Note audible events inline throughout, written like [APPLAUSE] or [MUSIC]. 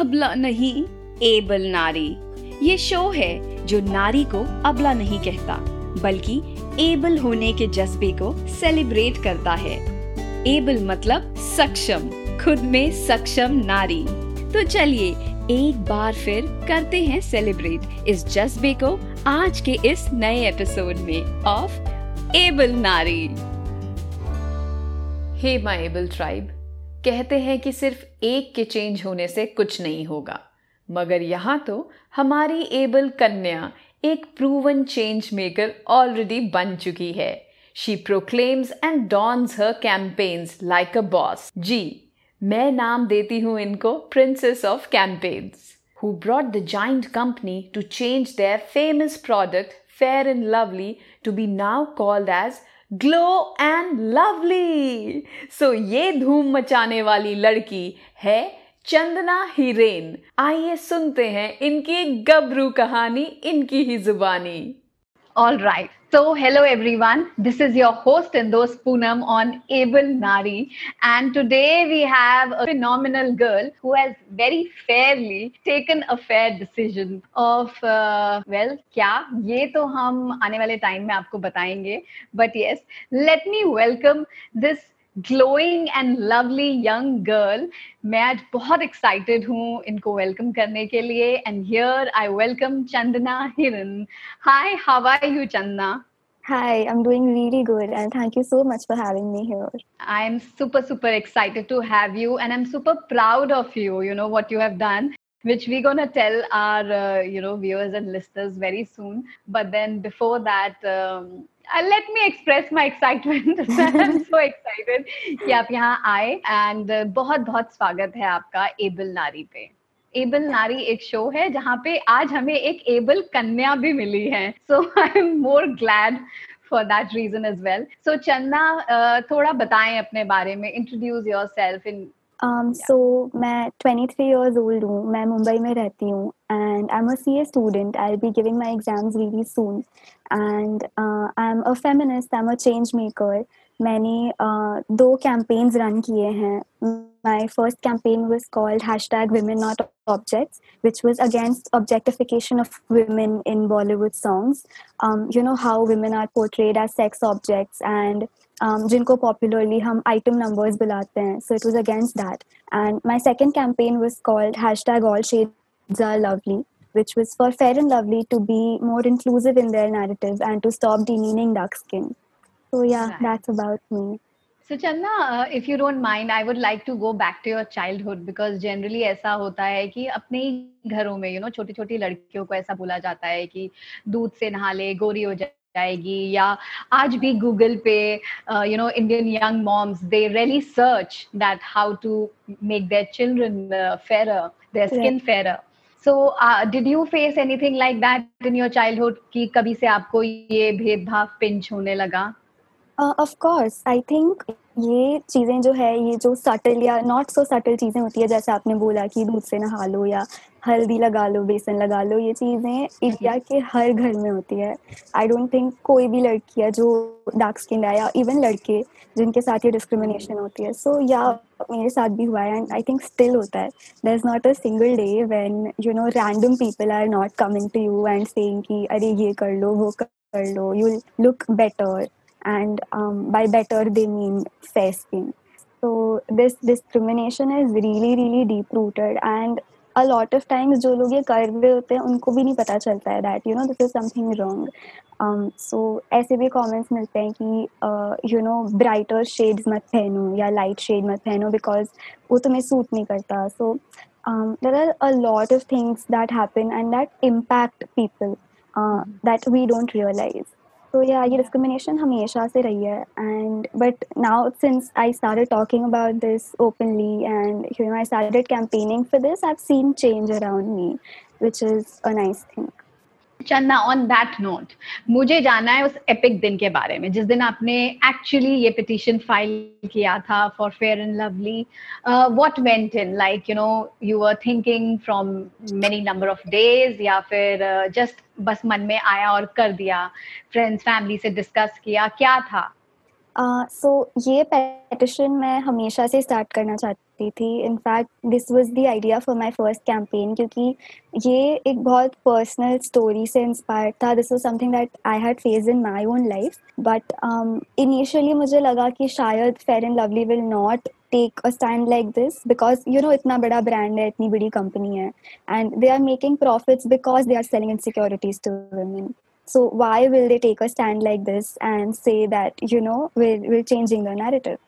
अबला नहीं। एबल नारी। ये शो है जो नारी को अबला नहीं कहता, बल्कि एबल होने के जज्बे को सेलिब्रेट करता है। एबल मतलब सक्षम, खुद में सक्षम नारी। तो चलिए, एक बार फिर करते हैं सेलिब्रेट इस जज्बे को आज के इस नए एपिसोड में ऑफ़ एबल नारी। हे माय एबल ट्राइब कहते हैं कि सिर्फ़ एक के चेंज होने से कुछ नहीं होगा। मगर यहाँ तो हमारी एबल कन्या एक प्रूवन चेंज मेकर ऑलरेडी बन चुकी है। She proclaims and dons her campaigns like a boss जी, मैं नाम देती हूँ इनको princess of campaigns who brought the giant company to change their famous product, Fair and Lovely, to be now called as Glow and Lovely so ये धूम मचाने वाली लड़की है चंदना हिरेन आइए सुनते हैं इनकी गबरू कहानी, इनकी ही जुबानी। All right. So, hello everyone. This is your host Indos Poonam on Able Nari. And today we have a phenomenal girl who has very fairly taken a fair decision of, uh, well, क्या ये तो हम आने वाले time में आपको बताएंगे But yes, let me welcome this glowing and lovely young girl मैं आज बहुत एक्साइटेड हूँ इनको वेलकम करने के लिए and here I welcome Chandana हिरन hi how are you Chandana Hi, I'm doing really good and thank you so much for having me here. I'm super, super excited to have you and I'm super proud of you, you know, what you have done, which we're going to tell our, uh, you know, viewers and listeners very soon. But then before that, um, uh, let me express my excitement. [LAUGHS] I'm so excited कि आप यहाँ आए and uh, बहुत बहुत स्वागत है आपका able नारी पे। एबल नारी एक शो है जहाँ पे आज हमें एक एबल कन्या भी मिली है। So I am more glad for that reason as well so uh, थोड़ा बताएँ अपने बारे में introduce yourself in Um, so मैं 23 years old हूँ मैं मुंबई में रहती हूँ and I'm a CA student I'll be giving my exams really soon and uh, I'm a feminist I'm a change maker मैंने uh, दो campaigns run किए हैं my first campaign was called hashtag women not objects which was against objectification of women in Bollywood songs um, you know how women are portrayed as sex objects and um, जिनको popularly हम item numbers बुलाते हैं so it was against that and my second campaign was called hashtag all shades are lovely which was for fair and lovely to be more inclusive in their narrative and to stop demeaning dark skin so yeah Right. that's about me So Channa, uh, if you don't mind, I would like to go back to your childhood because generally ऐसा होता है कि अपने ही घरों में you know छोटी छोटी लड़कियों को ऐसा बोला जाता है कि दूध से नहा ले गोरी हो जाएगी या आज भी गूगल पे you know Indian young moms they really search that how to make their children fair their skin fair so did you face anything like that in your childhood कि कभी से आपको ये भेदभाव पिंच होने लगा? ऑफ़ कोर्स आई थिंक ये चीज़ें जो है ये जो सटल या नॉट सो सटल चीज़ें होती है जैसे आपने बोला कि दूध से नहा लो या हल्दी लगा लो बेसन लगा लो ये चीज़ें इंडिया के हर घर में होती है। आई डोंट थिंक कोई भी लड़की है जो डार्क स्किन है या इवन लड़के जिनके साथ ये डिस्क्रिमिनेशन होती है। सो so, या मेरे साथ भी हुआ है एंड आई थिंक स्टिल होता है। There is not a single day when you know random people are not coming to you and saying कि अरे ये कर लो वो कर लो you look better and um, by better they mean fair skin so this discrimination is really really deep rooted and a lot of times जो लोग ये कर रहे होते हैं उनको भी नहीं पता चलता है that you know this is something wrong um, so ऐसे भी comments मिलते हैं कि uh, you know brighter shades मत पहनो या light shade मत पहनो because वो तुम्हें suit नहीं करता so um, there are a lot of things that happen and that impact people uh, that we don't realize so yeah ये discrimination हमेशा से रही है and but now since I started talking about this openly and you know I started campaigning for this I've seen change around me which is a nice thing चन्ना on that note मुझे जाना है उस epic दिन के बारे में जिस दिन आपने एक्चुअली ये पिटिशन फ़ाइल किया था for Fair and Lovely what went in like you know you were thinking from many number of days या फिर जस्ट uh, बस मन में आया और कर दिया फ्रेंड्स फैमिली से डिस्कस किया क्या था? सो ये पेटिशन मैं हमेशा से स्टार्ट करना चाहती थी। In fact this was the idea for my first campaign क्योंकि ये एक बहुत पर्सनल स्टोरी से इंस्पायर था। This was something that I had face in my own life but initially मुझे लगा कि शायद Fair and Lovely will not take a stand like this because you know इतना बड़ा ब्रांड है, इतनी बड़ी कंपनी है and they are making profits because they are selling insecurities to women so why will they take a stand like this and say that you know we're, we're changing the narrative?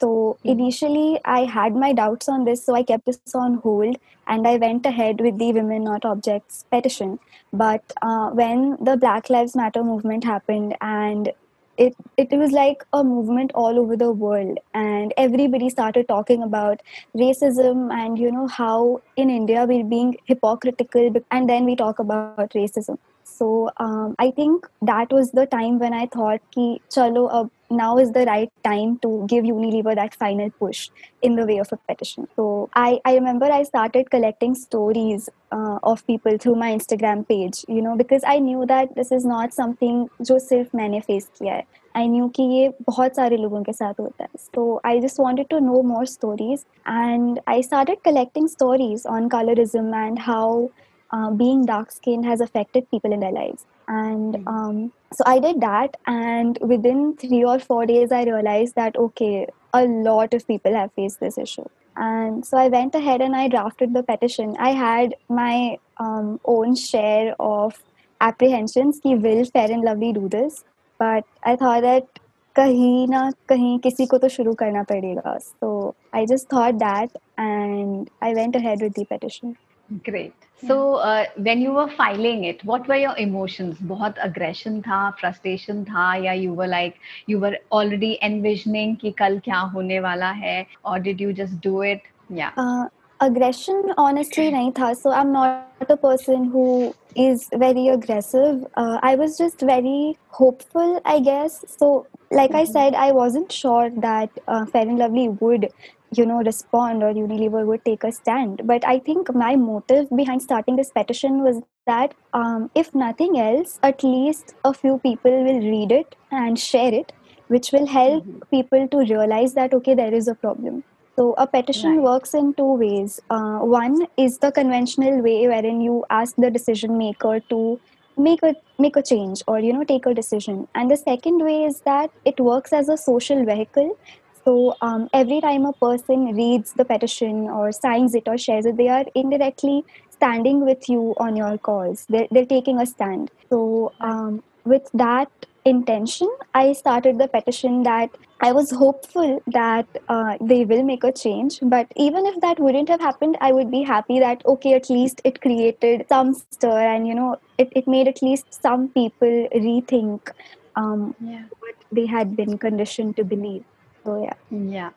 So hmm. initially i had my doubts on this so i kept this on hold and i went ahead with the women not objects petition. But uh, when the black lives matter movement happened and it, it was like a movement all over the world and everybody started talking about racism and you know how in india we're being hypocritical and then we talk about racism so um, I think that was the time when I thought ki chalo uh, now is the right time to give Unilever that final push in the way of a petition. So I, I remember I started collecting stories uh, of people through my Instagram page, you know, because I knew that this is not something जो सिर्फ मैंने face किया है. I knew कि ये बहुत सारे लोगों के साथ होता है. So I just wanted to know more stories and I started collecting stories on colorism and how uh, being dark skinned has affected people in their lives. And mm-hmm. um, so I did that, and within three or four days, I realized that okay, a lot of people have faced this issue. And so I went ahead and I drafted the petition. I had my um, own share of apprehensions कि will Fair and Lovely do this? But I thought that कहीं ना कहीं किसी को तो शुरू करना पड़ेगा. So I just thought that and I went ahead with the petition. Great. So uh, when you were filing it, what were your emotions? बहुत aggression था, frustration था, या you were like you were already envisioning कि कल क्या होने वाला है, or did you just do it? Yeah. Uh, aggression honestly nahi tha. So I'm not a person who is very aggressive. Uh, I was just very hopeful, I guess. So like mm-hmm. I said, I wasn't sure that uh, Fair and Lovely would you know respond or unilever would take a stand but i think my motive behind starting this petition was that um, if nothing else at least a few people will read it and share it which will help mm-hmm. people to realize that okay there is a problem so a petition right. works in two ways uh, one is the conventional way wherein you ask the decision maker to make a make a change or you know take a decision and the second way is that it works as a social vehicle so um, every time a person reads the petition or signs it or shares it, they are indirectly standing with you on your cause. They're, they're taking a stand. So um, with that intention, I started the petition that I was hopeful that uh, they will make a change. But even if that wouldn't have happened, I would be happy that, okay, at least it created some stir and, you know, it, it made at least some people rethink um, yeah. what they had been conditioned to believe. Yeah. Yeah.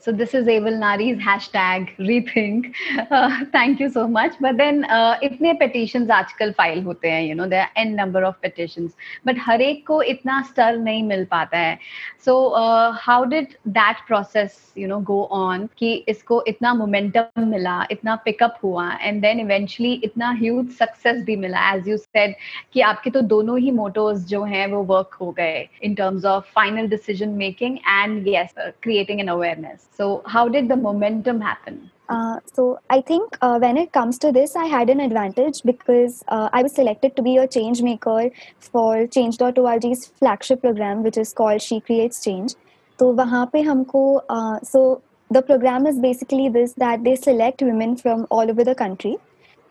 So this is Able Nari's hashtag rethink. Uh, thank you so much. But then uh, इतने petitions आजकल file होते हैं, you know, there are n number of petitions. But हर एक को इतना स्तर नहीं मिल पाता है. So uh, how did that process, you know, go on कि इसको इतना momentum मिला, इतना pickup हुआ, and then eventually इतना huge success भी मिला. As you said कि आपके तो दोनों ही mottos जो हैं वो work हो गए in terms of final decision making and yes, uh, creating an awareness. So, how did the momentum happen? Uh, so I think uh, when it comes to this, I had an advantage because uh, I was selected to be a change maker for Change.org's flagship program, which is called She Creates Change. So वहाँ पे हमको uh, so the program is basically this that they select women from all over the country,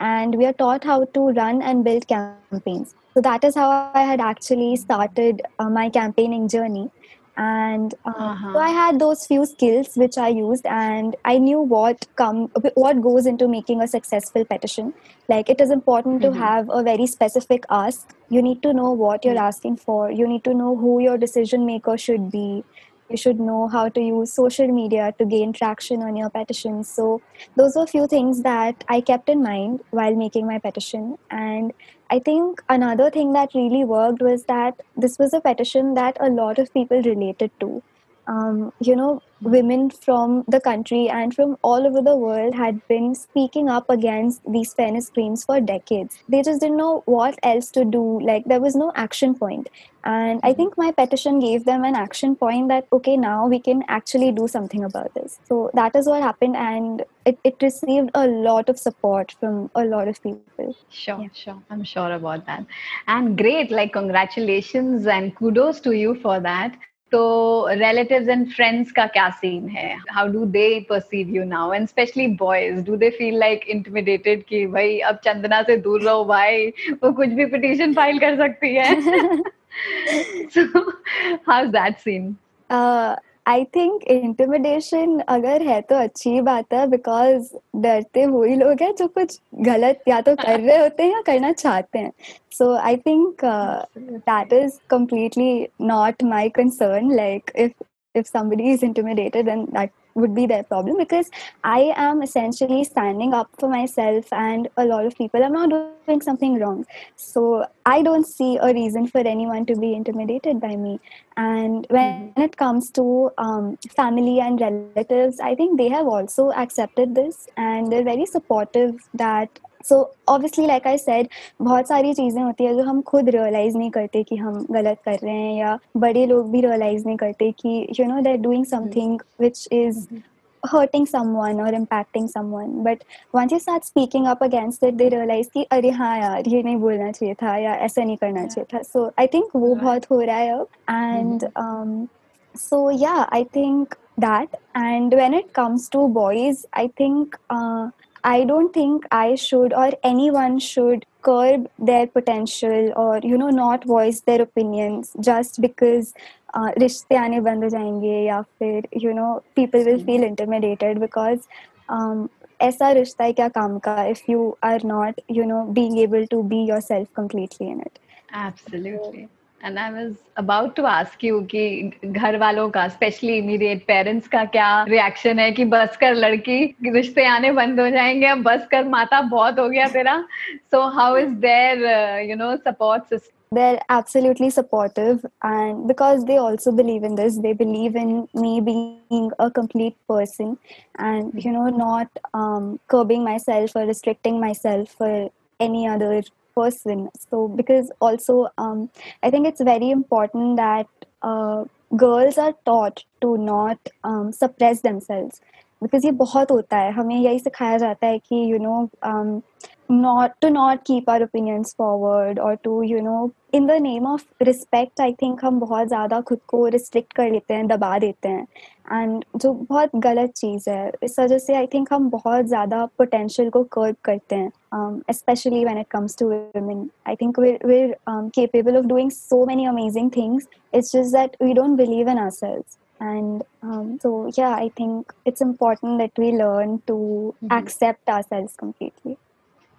and we are taught how to run and build campaigns. So that is how I had actually started uh, my campaigning journey and uh, uh-huh. so i had those few skills which i used and i knew what come what goes into making a successful petition like it is important mm-hmm. to have a very specific ask you need to know what you're mm-hmm. asking for you need to know who your decision maker should be you should know how to use social media to gain traction on your petition so those were a few things that i kept in mind while making my petition and I think another thing that really worked was that this was a petition that a lot of people related to. Um, you know, women from the country and from all over the world had been speaking up against these fairness claims for decades. They just didn't know what else to do. Like, there was no action point. And I think my petition gave them an action point that, okay, now we can actually do something about this. So that is what happened. And it, it received a lot of support from a lot of people. Sure, yeah. sure. I'm sure about that. And great. Like, congratulations and kudos to you for that. तो relatives and friends का क्या scene है? How do they perceive you now and specially boys do they feel like intimidated कि भाई अब चंदना से दूर रहो भाई वो कुछ भी पिटीशन फ़ाइल कर सकती है। [LAUGHS] [LAUGHS] So how's that scene? Uh, I think intimidation अगर है तो अच्छी बात है बिकॉज़ डरते वही लोग हैं जो कुछ गलत या तो कर रहे होते हैं या करना चाहते हैं। So I think that is completely not my concern like if if somebody is intimidated and that would be their problem because i am essentially standing up for myself and a lot of people. I'm not doing something wrong. So i don't see a reason for anyone to be intimidated by me. And when mm-hmm. it comes to um, family and relatives i think they have also accepted this and they're very supportive that so obviously like I said बहुत सारी चीज़ें होती है जो हम खुद realise नहीं करते कि हम गलत कर रहे हैं या बड़े लोग भी रियलाइज़ नहीं करते कि you know they doing something which is hurting someone or impacting someone but once you start speaking up against it they realize कि अरे हाँ यार ये नहीं बोलना चाहिए था या ऐसा नहीं करना चाहिए था so I think वो बहुत हो रहा है अब and um, so yeah I think that and when it comes to boys I think uh, I don't think I should or anyone should curb their potential or you know not voice their opinions just because uh, रिश्ते आने बंद हो जाएंगे या फिर you know people will feel intimidated because um, ऐसा रिश्ता है क्या काम का if you are not you know being able to be yourself completely in it. Absolutely. And I was about to ask you कि घर वालों का स्पेशली इमीडिएट पेरेंट्स का क्या रिएक्शन है कि बस कर लड़की रिश्ते आने बंद हो जाएँगे अब बस कर माता बहुत हो गया तेरा so how is their you know support system they're absolutely supportive and because they also believe in this they believe in me being a complete person and you know not um, curbing myself or restricting myself for any other person so because also um, i think it's very important that uh, girls are taught to not um, suppress themselves because ये बहुत होता है हमें यही सिखाया जाता है कि you know um, not to not keep our opinions forward or to you know in the name of respect I think हम बहुत ज़्यादा खुद को restrict कर लेते हैं दबा देते हैं एंड जो बहुत गलत चीज़ है इस वजह से आई थिंक हम बहुत ज़्यादा पोटेंशियल को कर्व करते हैं especially when it comes to women i think we're, we're um, capable of doing so many amazing things it's just that we don't believe in ourselves and um, so yeah i think it's important that we learn to mm-hmm. accept ourselves completely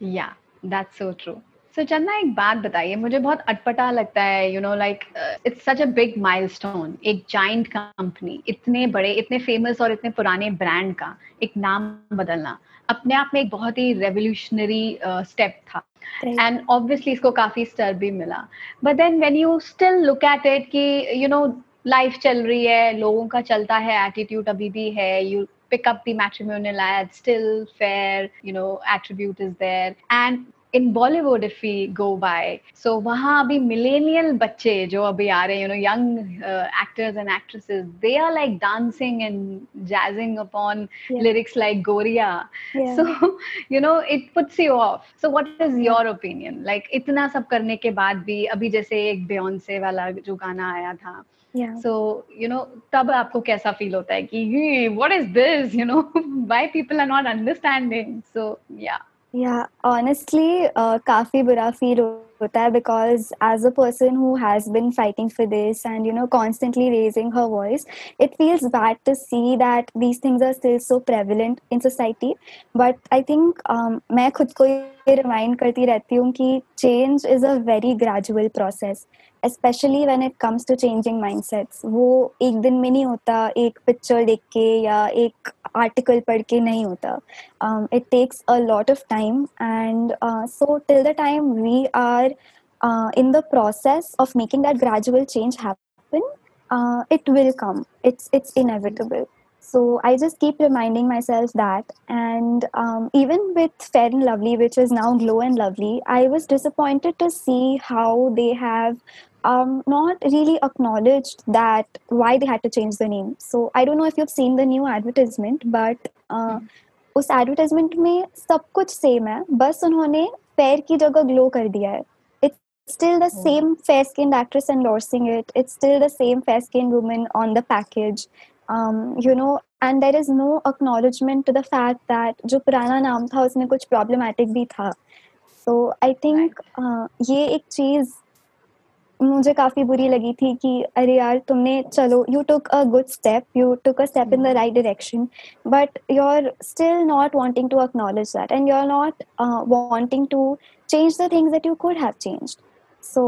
Yeah that's so true. So so, चंदा एक बात बताइए मुझे बहुत अटपटा लगता है you know like it's such a big milestone एक जाइंट कंपनी इतने बड़े इतने फ़ेमस और इतने पुराने ब्रांड का एक नाम बदलना अपने आप में एक बहुत ही रेवोल्यूशनरी स्टेप uh, था। एंड ऑब्वियसली इसको काफ़ी स्टर भी मिला। But then when you still look at it कि यू नो लाइफ चल रही है लोगों का चलता है एटीट्यूड अभी भी है you pick up the matrimonial ad still fair you know attribute is there. And in Bollywood if we go by so वहाँ अभी मिलेनियल बच्चे जो अभी आ रहे हैं you know young actors and actresses they are like dancing and jazzing upon lyrics like Goriya so you know it puts you off so what is your opinion like इतना सब करने के बाद भी अभी जैसे एक बियॉन्से वाला जो गाना आया था सो यू नो तब आपको कैसा फील होता है कि what is this you know why people are not understanding so yeah yeah honestly काफ़ी बुरा फील होता है because as a person who has been fighting for this and you know constantly raising her voice it feels bad to see that these things are still so prevalent in society but I think मैं खुद को ये remind करती रहती हूँ कि change is a very gradual process specially when it comes to changing mindsets वो एक दिन में नहीं होता एक पिक्चर देख के या एक आर्टिकल पढ़ के नहीं होता it takes a lot of time and so till the time we are in the process of making that gradual change happen uh, it will come it's it's inevitable so i just keep reminding myself that and um, even with fair and lovely which is now glow and lovely i was disappointed to see how they have um, not really acknowledged that why they had to change the name so i don't know if you've seen the new advertisement but uh, उस advertisement में सब कुछ same है बस उन्होंने fair की जगह glow कर दिया है still the same fair skinned actress endorsing it it's still the same fair skinned woman on the package um, you know and there is no acknowledgement to the fact that जो पुराना नाम था उसमें कुछ problematic भी था so I think uh, ये एक चीज मुझे काफी बुरी लगी थी कि अरे यार तुमने चलो you took a good step you took a step in the right direction but you are still not wanting to acknowledge that and you are not wanting to change the things that you could have changed so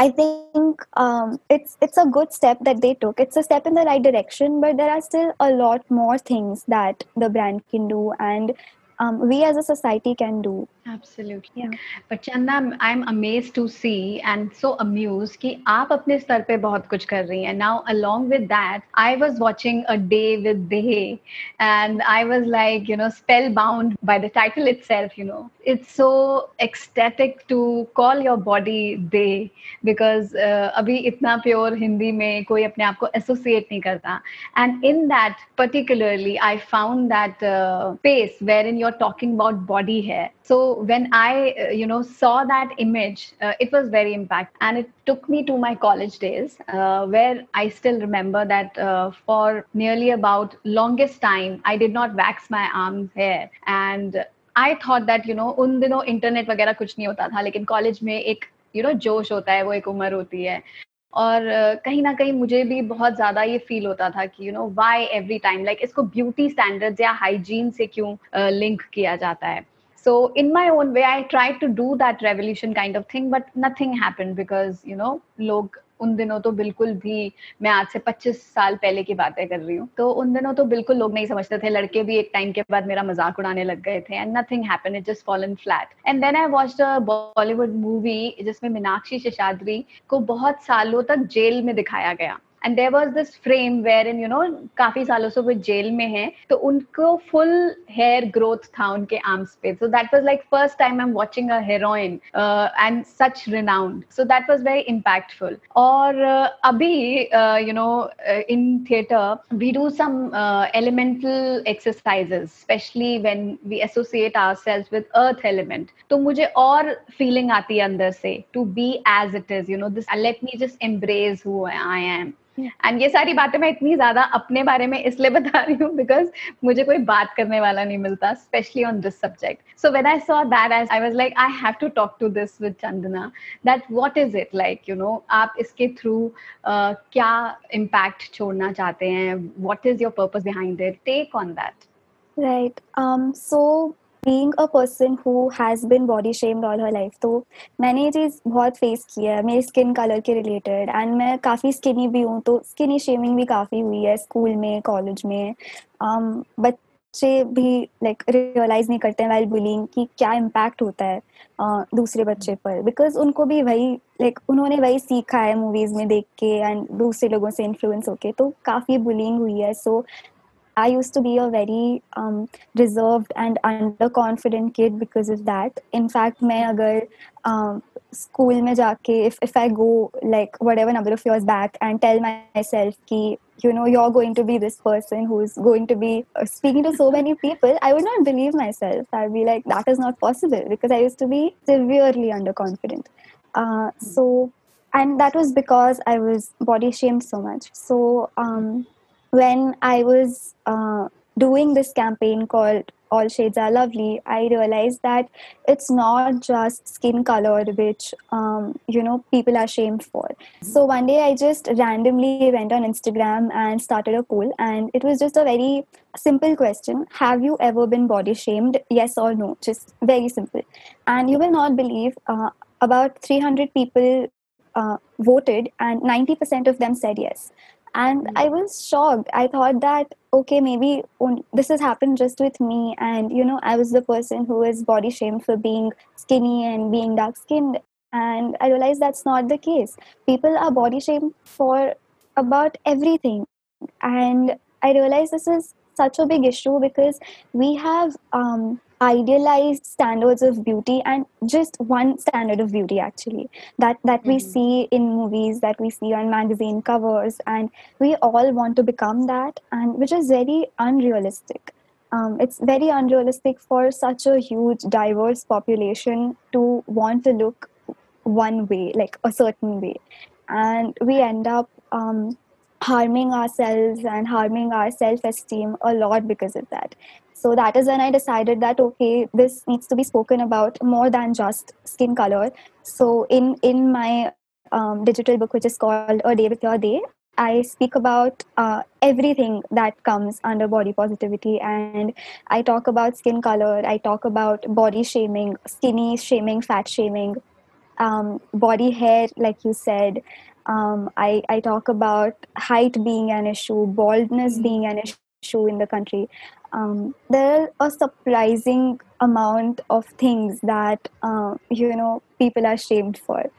I think um, it's it's a good step that they took. It's a step in the right direction, but there are still a lot more things that the brand can do, and um, we as a society can do. Absolutely. Yeah. But Chanda, I'm amazed to see and so amused कि आप अपने स्तर पे बहुत कुछ कर रही हैं. Now, along with that, I was watching a day with Dehe, and I was like, you know, spellbound by the title itself. You know, it's so ecstatic to call your body Dehe because uh, अभी इतना pure Hindi में कोई अपने आप को associate नहीं करता. And in that particularly, I found that uh, space wherein you're talking about body hair. When i uh, you know saw that image uh, it was very impact and it took me to my college days uh, where i still remember that uh, for nearly about longest time i did not wax my arms hair and I thought that you know उन दिनों internet वगैरह कुछ नहीं होता था लेकिन college में एक यू you know, जोश होता है वो एक उम्र होती है और कहीं ना कहीं मुझे भी बहुत ज़्यादा ये फील होता था कि you know why every time like इसको ब्यूटी स्टैंडर्ड्स या हाइजीन से क्यों लिंक uh, किया जाता है so in my own way, i tried to do that revolution kind of thing, but nothing happened because, you know log उन दिनों तो बिल्कुल भी, मैं आज से 25 साल पहले की बातें कर रही हूँ। तो उन दिनों तो बिल्कुल लोग नहीं समझते थे। लड़के भी एक टाइम के बाद मेरा मज़ाक उड़ाने लग गए थे and nothing happen it just fallen flat and then I watch a Bollywood movie जिसमें मीनाक्षी शेषाद्री को बहुत सालों तक जेल में दिखाया गया। And there was this frame wherein you know काफ़ी सालों से वो जेल में है तो उनको फुल हेयर ग्रोथ था उनके आर्म्स पे। So that was like first time I am watching a heroine and such renowned so that was very impactful और uh, अभी you know in theatre we do some elemental exercises specially when we associate ourselves with earth element तो मुझे और feeling आती है अंदर से to be as it is you know this let me just embrace who I am and ये सारी बातें मैं इतनी ज़्यादा अपने बारे में इसलिए बता रही हूँ बिकॉज़ मुझे कोई बात करने वाला नहीं मिलता specially on this subject so when I saw that as I was like I have to talk to this with Chandana that what is it like you know आप इसके थ्रू uh, क्या इम्पैक्ट छोड़ना चाहते हैं? What is your purpose behind take on that right so being a person who has been body shamed all her life तो मैंने ये चीज़ बहुत फेस किया है मेरी स्किन कलर के रिलेटेड एंड मैं काफ़ी स्किनी भी हूँ तो स्किनी शेमिंग भी काफ़ी हुई है स्कूल में कॉलेज में। Um, बच्चे भी लाइक रियलाइज़ नहीं करते हैं वेल बुलिंग कि क्या इम्पैक्ट होता है uh, दूसरे बच्चे पर। बिकॉज़ उनको भी वही लाइक like, उन्होंने वही सीखा है मूवीज़ में देख के एंड दूसरे लोगों से इन्फ्लुएंस होके तो काफ़ी बुलिंग हुई है। सो I used to be a very um, reserved and underconfident kid because of that. In fact, मैं अगर um, school में जाके if if I go like whatever number of years back and tell myself कि you know you're going to be this person who's going to be uh, speaking to so many people, I would not believe myself. I'd be like that is not possible because I used to be severely underconfident. Uh, so and that was because I was body shamed so much. So um, when I was uh, doing this campaign called All Shades Are Lovely, I realized that it's not just skin color which um, you know people are shamed for. So one day I just randomly went on Instagram and started a poll, and it was just a very simple question: Have you ever been body shamed? Yes or no? Just very simple. And you will not believe uh, about 300 people uh, voted, and 90% of them said yes and i was shocked. I thought that okay maybe this has happened just with me. And you know i was the person who was body shamed for being skinny and being dark skinned. And i realized that's not the case. People are body shamed for about everything. And i realized this is such a big issue because we have um, idealized standards of beauty and just one standard of beauty actually that that mm-hmm. we see in movies that we see on magazine covers and we all want to become that and which is very unrealistic. Um, it's very unrealistic for such a huge diverse population to want to look one way like a certain way. And we end up um, harming ourselves and harming our self-esteem a lot because of that so that is when i decided that okay this needs to be spoken about more than just skin color so in in my um, digital book which is called a day with your day I speak about uh, everything that comes under body positivity, and I talk about skin color, I talk about body shaming, skinny shaming, fat shaming, um, body hair, like you said. Um, I, I talk about height being an issue, baldness being an issue in the country. Um, there are a surprising amount of things that uh, you know people are shamed for.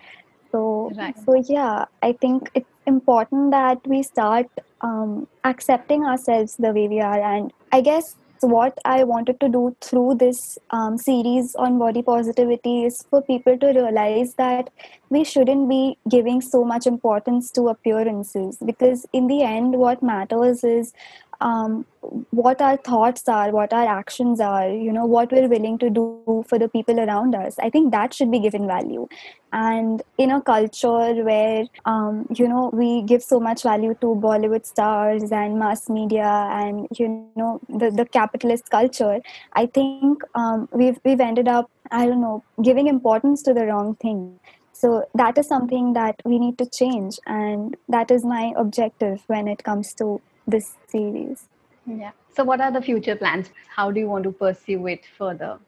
So, right. so yeah, I think it's important that we start um, accepting ourselves the way we are. And I guess what I wanted to do through this um, series on body positivity is for people to realize that we shouldn't be giving so much importance to appearances because, in the end, what matters is um, what our thoughts are, what our actions are, you know, what we're willing to do for the people around us. I think that should be given value. And in a culture where, um, you know, we give so much value to Bollywood stars and mass media and, you know, the, the capitalist culture, I think um, we've, we've ended up, I don't know, giving importance to the wrong thing. So that is something that we need to change. And that is my objective when it comes to this series. Yeah. So, what are the future plans? How do you want to pursue it further?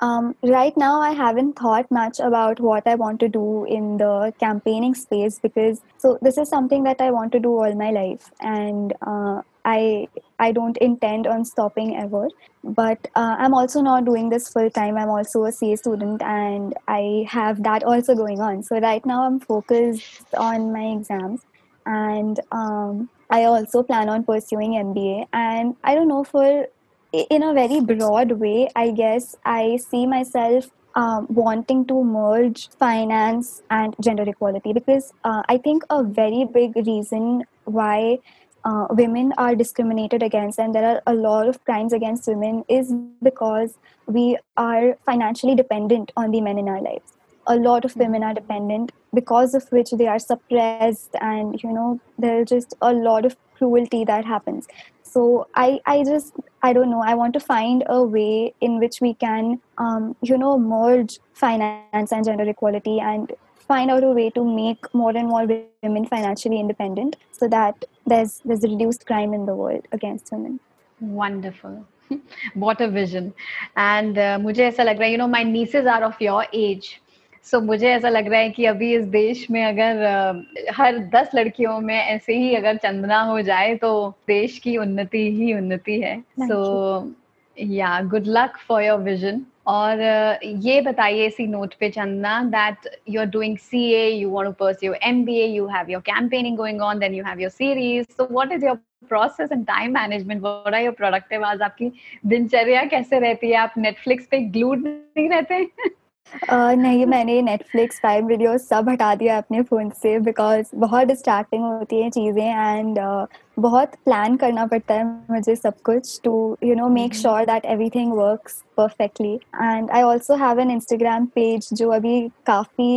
Um, right now, I haven't thought much about what I want to do in the campaigning space because so this is something that I want to do all my life, and uh, I I don't intend on stopping ever. But uh, I'm also not doing this full time. I'm also a CA student, and I have that also going on. So right now, I'm focused on my exams, and um, I also plan on pursuing MBA. And I don't know, for in a very broad way, I guess I see myself um, wanting to merge finance and gender equality because uh, I think a very big reason why uh, women are discriminated against and there are a lot of crimes against women is because we are financially dependent on the men in our lives a lot of women mm-hmm. are dependent because of which they are suppressed and you know there's just a lot of cruelty that happens. So i i just i don't know. I want to find a way in which we can um, you know merge finance and gender equality and find out a way to make more and more women financially independent so that there's there's reduced crime in the world against women. Wonderful. [LAUGHS] What a vision. And uh, mujhe aisa you know my nieces are of your age. So so, मुझे ऐसा लग रहा है कि अभी इस देश में अगर हर दस लड़कियों में ऐसे ही अगर चंदना हो जाए तो देश की उन्नति ही उन्नति है। So yeah good luck for your vision और ये बताइए इसी नोट पे Chandana that you are doing CA you want to pursue MBA you have your campaigning going on then you have your series so what is your process and time management what are your productive आज आपकी दिनचर्या कैसे रहती है? आप Netflix पे glued नहीं रहते? [LAUGHS] Uh, नहीं मैंने नेटफ्लिक्स प्राइम वीडियो सब हटा दिया अपने फ़ोन से बिकॉज़ बहुत डिस्ट्रैक्टिंग होती हैं चीज़ें एंड uh, बहुत प्लान करना पड़ता है मुझे सब कुछ to you know make sure that everything works perfectly and I also have an Instagram page जो अभी काफ़ी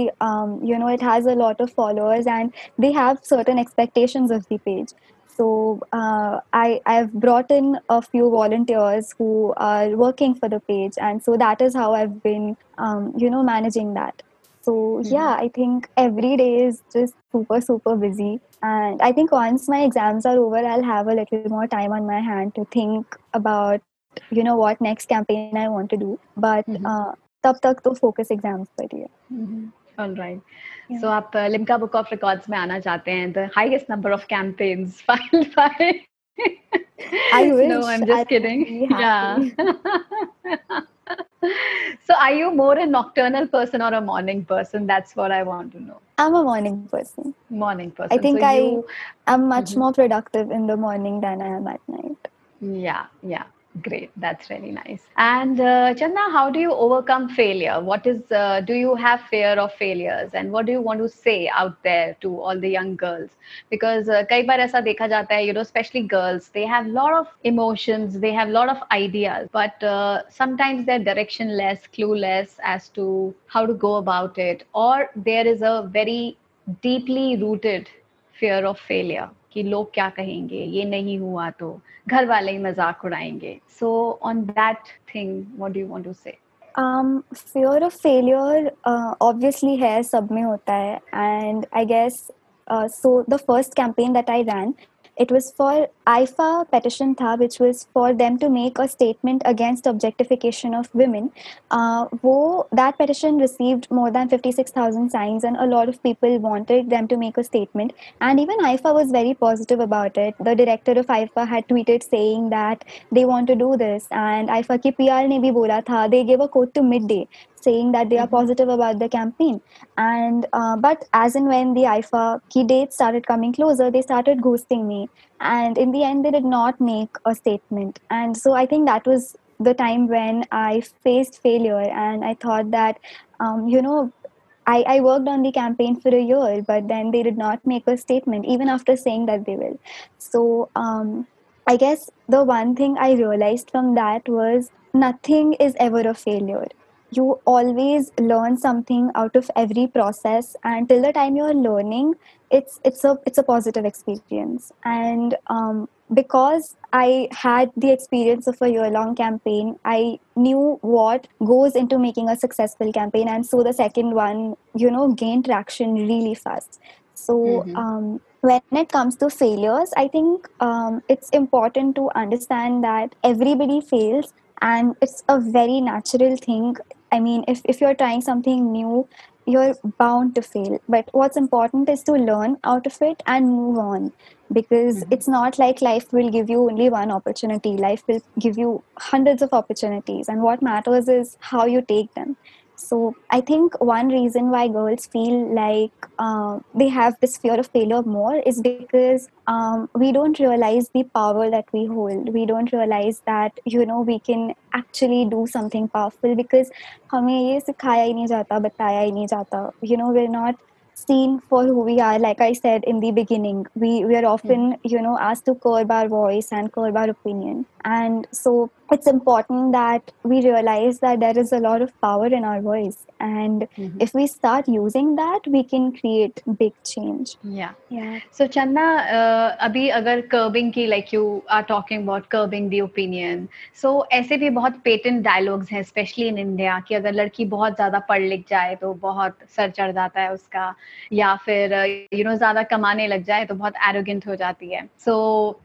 you know it has a lot of followers and they have certain expectations of the page so uh, I, I've brought in a few volunteers who are working for the page, and so that is how I've been, um, you know, managing that. So mm-hmm. yeah, I think every day is just super super busy, and I think once my exams are over, I'll have a little more time on my hand to think about, you know, what next campaign I want to do. But mm-hmm. uh, तब तक तो focus exams पर ही है All right. Yeah. So आप Limca book of records में आना चाहते हैं the highest number of campaigns [LAUGHS] filed by I [LAUGHS] wish. No, I'm just I'd kidding. Yeah. [LAUGHS] so are you more a nocturnal person or a morning person? That's what I want to know. I'm a morning person. Morning person. I think So I you- am much Mhm. more productive in the morning than I am at night. Yeah, yeah. Great, that's really nice. And uh, how do you overcome failure? What is, uh, do you have fear of failures? And what do you want to say out there to all the young girls? Because uh, kai bar aisa dekha jata hai, you know, especially girls, they have lot of emotions, they have lot of ideas, but uh, sometimes they're directionless, clueless as to how to go about it, or there is a very deeply rooted fear of failure. कि लोग क्या कहेंगे ये नहीं हुआ तो घर वाले ही मज़ाक उड़ाएँगे so on that thing what do want to say Um, of failure uh, obviously है सब में होता है I guess uh, so the first campaign that I ran It was for IIFA petition tha, which was for them to make a statement against objectification of women. Uh, wo, that petition received more than 56,000 signs, and a lot of people wanted them to make a statement. And even IIFA was very positive about it. The director of IIFA had tweeted saying that they want to do this, and IIFA ki PR ne bhi bola tha, they gave a quote to midday saying that they are Mhm. positive about the campaign and uh, but as and when the IIFA key dates started coming closer they started ghosting me and in the end they did not make a statement and so I think that was the time when I faced failure and I thought that um, you know I, I worked on the campaign for a year, but then they did not make a statement, even after saying that they will. So um, I guess the one thing I realized from that was nothing is ever a failure. You always learn something out of every process, and till the time you're learning, it's it's a it's a positive experience. And um, because I had the experience of a year long campaign, I knew what goes into making a successful campaign, and so the second one, you know, gained traction really fast. So Mhm. um, when it comes to failures, I think um, it's important to understand that everybody fails, and it's a very natural thing. I mean, if, if you're trying something new, you're bound to fail. But what's important is to learn out of it and move on because Mhm. it's not like life will give you only one opportunity. Life will give you hundreds of opportunities, and what matters is how you take them. So I think one reason why girls feel like uh, they have this fear of failure more is because um, we don't realize the power that we hold. We don't realize that you know we can actually do something powerful because हमें ये सिखाया ही नहीं जाता बताया ही नहीं जाता you know we're not seen for who we are like i said in the beginning we we are often you know asked to curb our voice and curb our opinion And so it's important that we realize that there is a lot of power in our voice and Mhm. if we start using that we can create big change yeah yeah So Channa, uh, अभी अगर curbing की like you are talking about curbing the opinion, so ऐसे भी बहुत patent dialogues हैं, especially in India, कि अगर लड़की बहुत ज़्यादा पढ़ लिख जाए तो बहुत सर चढ़ जाता है उसका, या फिर you know ज़्यादा कमाने लग जाए तो बहुत arrogant हो जाती है. So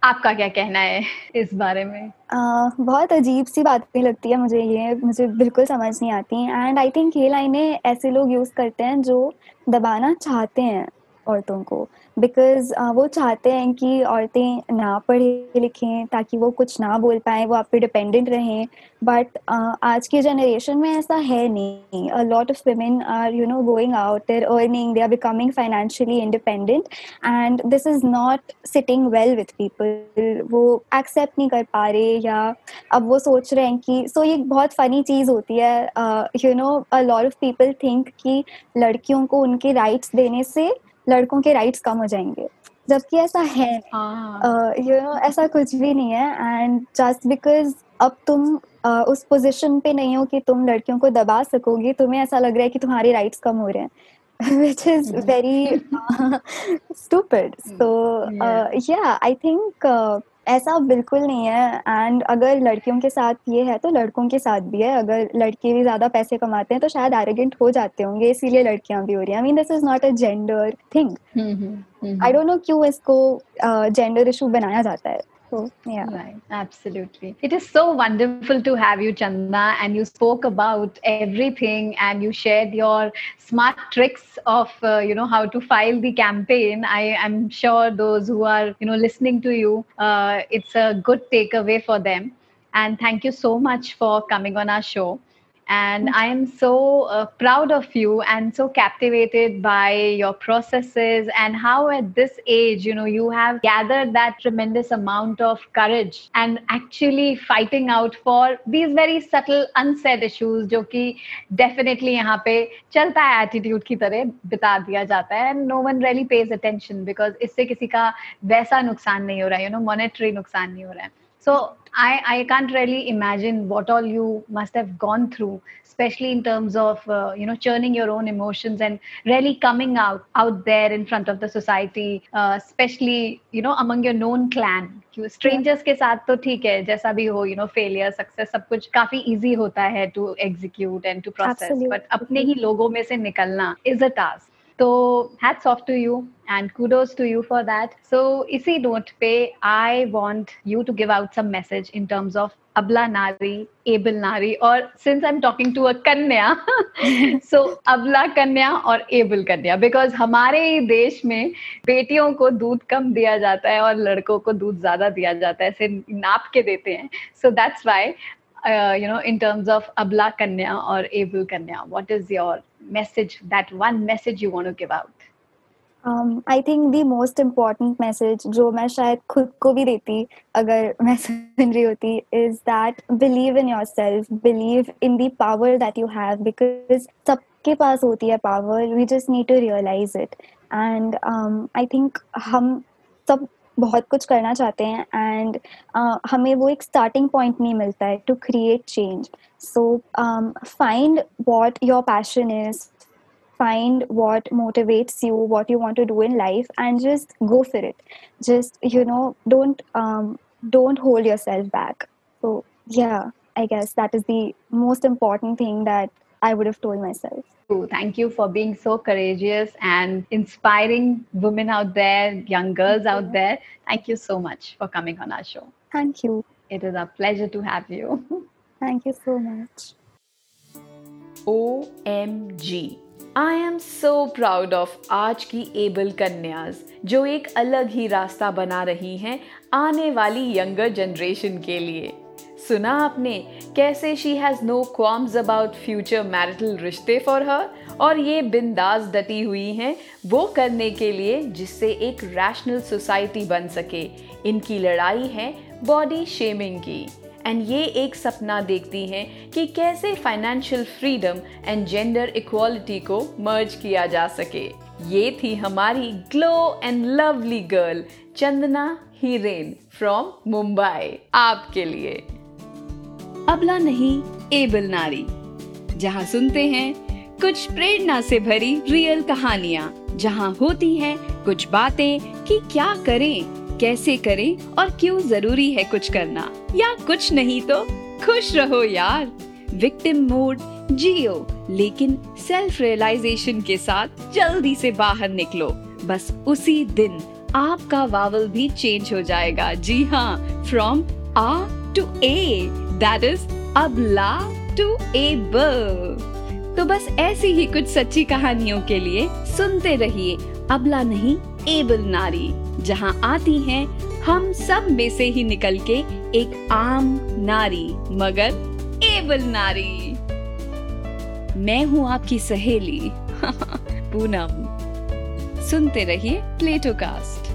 आपका क्या कहना है इस बारे में? बहुत अजीब सी बातें लगती है मुझे ये, मुझे बिल्कुल समझ नहीं आती। एंड आई थिंक ये लाइनें ऐसे लोग यूज़ करते हैं जो दबाना चाहते हैं। औरतों को। बिकॉज़ uh, वो चाहते हैं कि औरतें ना पढ़े लिखें ताकि वो कुछ ना बोल पाएँ वो आप पे डिपेंडेंट रहें। बट uh, आज की जनरेशन में ऐसा है नहीं। A lot of women are you know going out there earning they are becoming financially independent and this is not sitting well with people वो एक्सेप्ट नहीं कर पा रहे या अब वो सोच रहे हैं कि सो so ये बहुत फनी चीज़ होती है you know a lot of people think कि लड़कियों को उनके राइट्स देने से लड़कों के राइट्स कम हो जाएँगे। जबकि ऐसा है हाँ। यू नो ऐसा कुछ भी नहीं है। एंड जस्ट बिकॉज़ अब तुम uh, उस पोजीशन पे नहीं हो कि तुम लड़कियों को दबा सकोगी तुम्हें ऐसा लग रहा है कि तुम्हारे राइट्स कम हो रहे हैं। Which is very very so yeah I think yeah. i think uh, ऐसा बिल्कुल नहीं है। एंड अगर लड़कियों के साथ ये है तो लड़कों के साथ भी है। अगर लड़के भी ज़्यादा पैसे कमाते हैं तो शायद एरोगेंट हो जाते होंगे इसीलिए लड़कियाँ भी हो रही है। I mean this is not a gender thing I don't know क्यों इसको जेंडर uh, इशू बनाया जाता है। Yeah Right, absolutely. It is so wonderful to have you, Chanda, and you spoke about everything and you shared your smart tricks of, uh, you know, how to file the campaign. I am sure those who are, you know, listening to you, uh, it's a good takeaway for them. And thank you so much for coming on our show. and i am so uh, proud of you and so captivated by your processes and how at this age you know you have gathered that tremendous amount of courage and actually fighting out for these very subtle unsaid issues जो कि definitely यहाँ पे चलता है attitude की तरह बिता दिया जाता है and no one really pays attention because इससे किसी का वैसा नुकसान नहीं हो रहा है you know monetary नुकसान नहीं हो रहा है so I, I can't really imagine what all you must have gone through, especially in terms of uh, you know churning your own emotions and really coming out out there in front of the society, uh, especially you know among your known clan. strangers के साथ तो ठीक है जैसा भी हो you know failure success सब कुछ काफ़ी easy होता है to execute and to process Absolutely. but अपने ही लोगों में से निकलना is a task तो hats off to you and kudos to you for that. So, इसी नोट पे I want you to give out some message in terms of अबला नारी एबल नारी और since I am talking to a कन्या so अबला कन्या और एबल कन्या बिकॉज़ हमारे देश में बेटियों को दूध कम दिया जाता है और लड़कों को दूध ज़्यादा दिया जाता है ऐसे नाप के देते हैं so that's why you know in terms of अबला कन्या और एबल कन्या what is your message, that one message you want to give out? Um, I think the most important message [LAUGHS] जो मैं शायद खुद को भी देती अगर मैं सुन रही होती is that believe in yourself, believe in the power that you have because सबके पास होती है power, we just need to realize it. And um, I think हम सब बहुत कुछ करना चाहते हैं एंड uh, हमें वो एक स्टार्टिंग पॉइंट नहीं मिलता है to create change so find what your passion is find what motivates you what you want to do in life and just go for it just you know don't don't hold yourself back तो yeah I guess that is the most important thing that I would told myself Thank you for being so courageous and inspiring women out there, young girls out there. Thank you so much for coming on our show. Thank you. It is a pleasure to have you. [LAUGHS] Thank you so much. OMG. I am so proud of आज की able कन्याज जो एक अलग ही रास्ता बना रही हैं आने वाली यंगर जनरेशन के लिए सुना आपने कैसे she has no qualms about future marital रिश्ते फॉर हर और ये बिंदास डटी हुई हैं वो करने के लिए जिससे एक रैशनल सोसाइटी बन सके। इनकी लड़ाई है बॉडी शेमिंग की। एंड ये एक सपना देखती हैं कि कैसे financial freedom and gender equality को मर्ज किया जा सके। ये थी हमारी glow and lovely girl Chandana Hiren from Mumbai आपके लिए। अबला नहीं, एबल नारी। जहाँ सुनते हैं, कुछ प्रेरणा से भरी रियल कहानियाँ। जहाँ होती है कुछ बातें कि क्या करें, कैसे करें और क्यों ज़रूरी है कुछ करना। या कुछ नहीं तो खुश रहो यार। विक्टिम मोड जियो। लेकिन सेल्फ रियलाइजेशन के साथ जल्दी से बाहर निकलो। बस उसी दिन आपका वावल भी चेंज हो जाएगा। जी हाँ फ्रॉम आ टू ए दैट इज़ अबला टू एबल तो बस ऐसी ही कुछ सच्ची कहानियों के लिए सुनते रहिए अबला नहीं एबल नारी, जहाँ आती हैं हम सब में से ही निकल के एक आम नारी, मगर एबल नारी। मैं हूँ आपकी सहेली, [LAUGHS] पूनम। सुनते रहिए प्लेटो कास्ट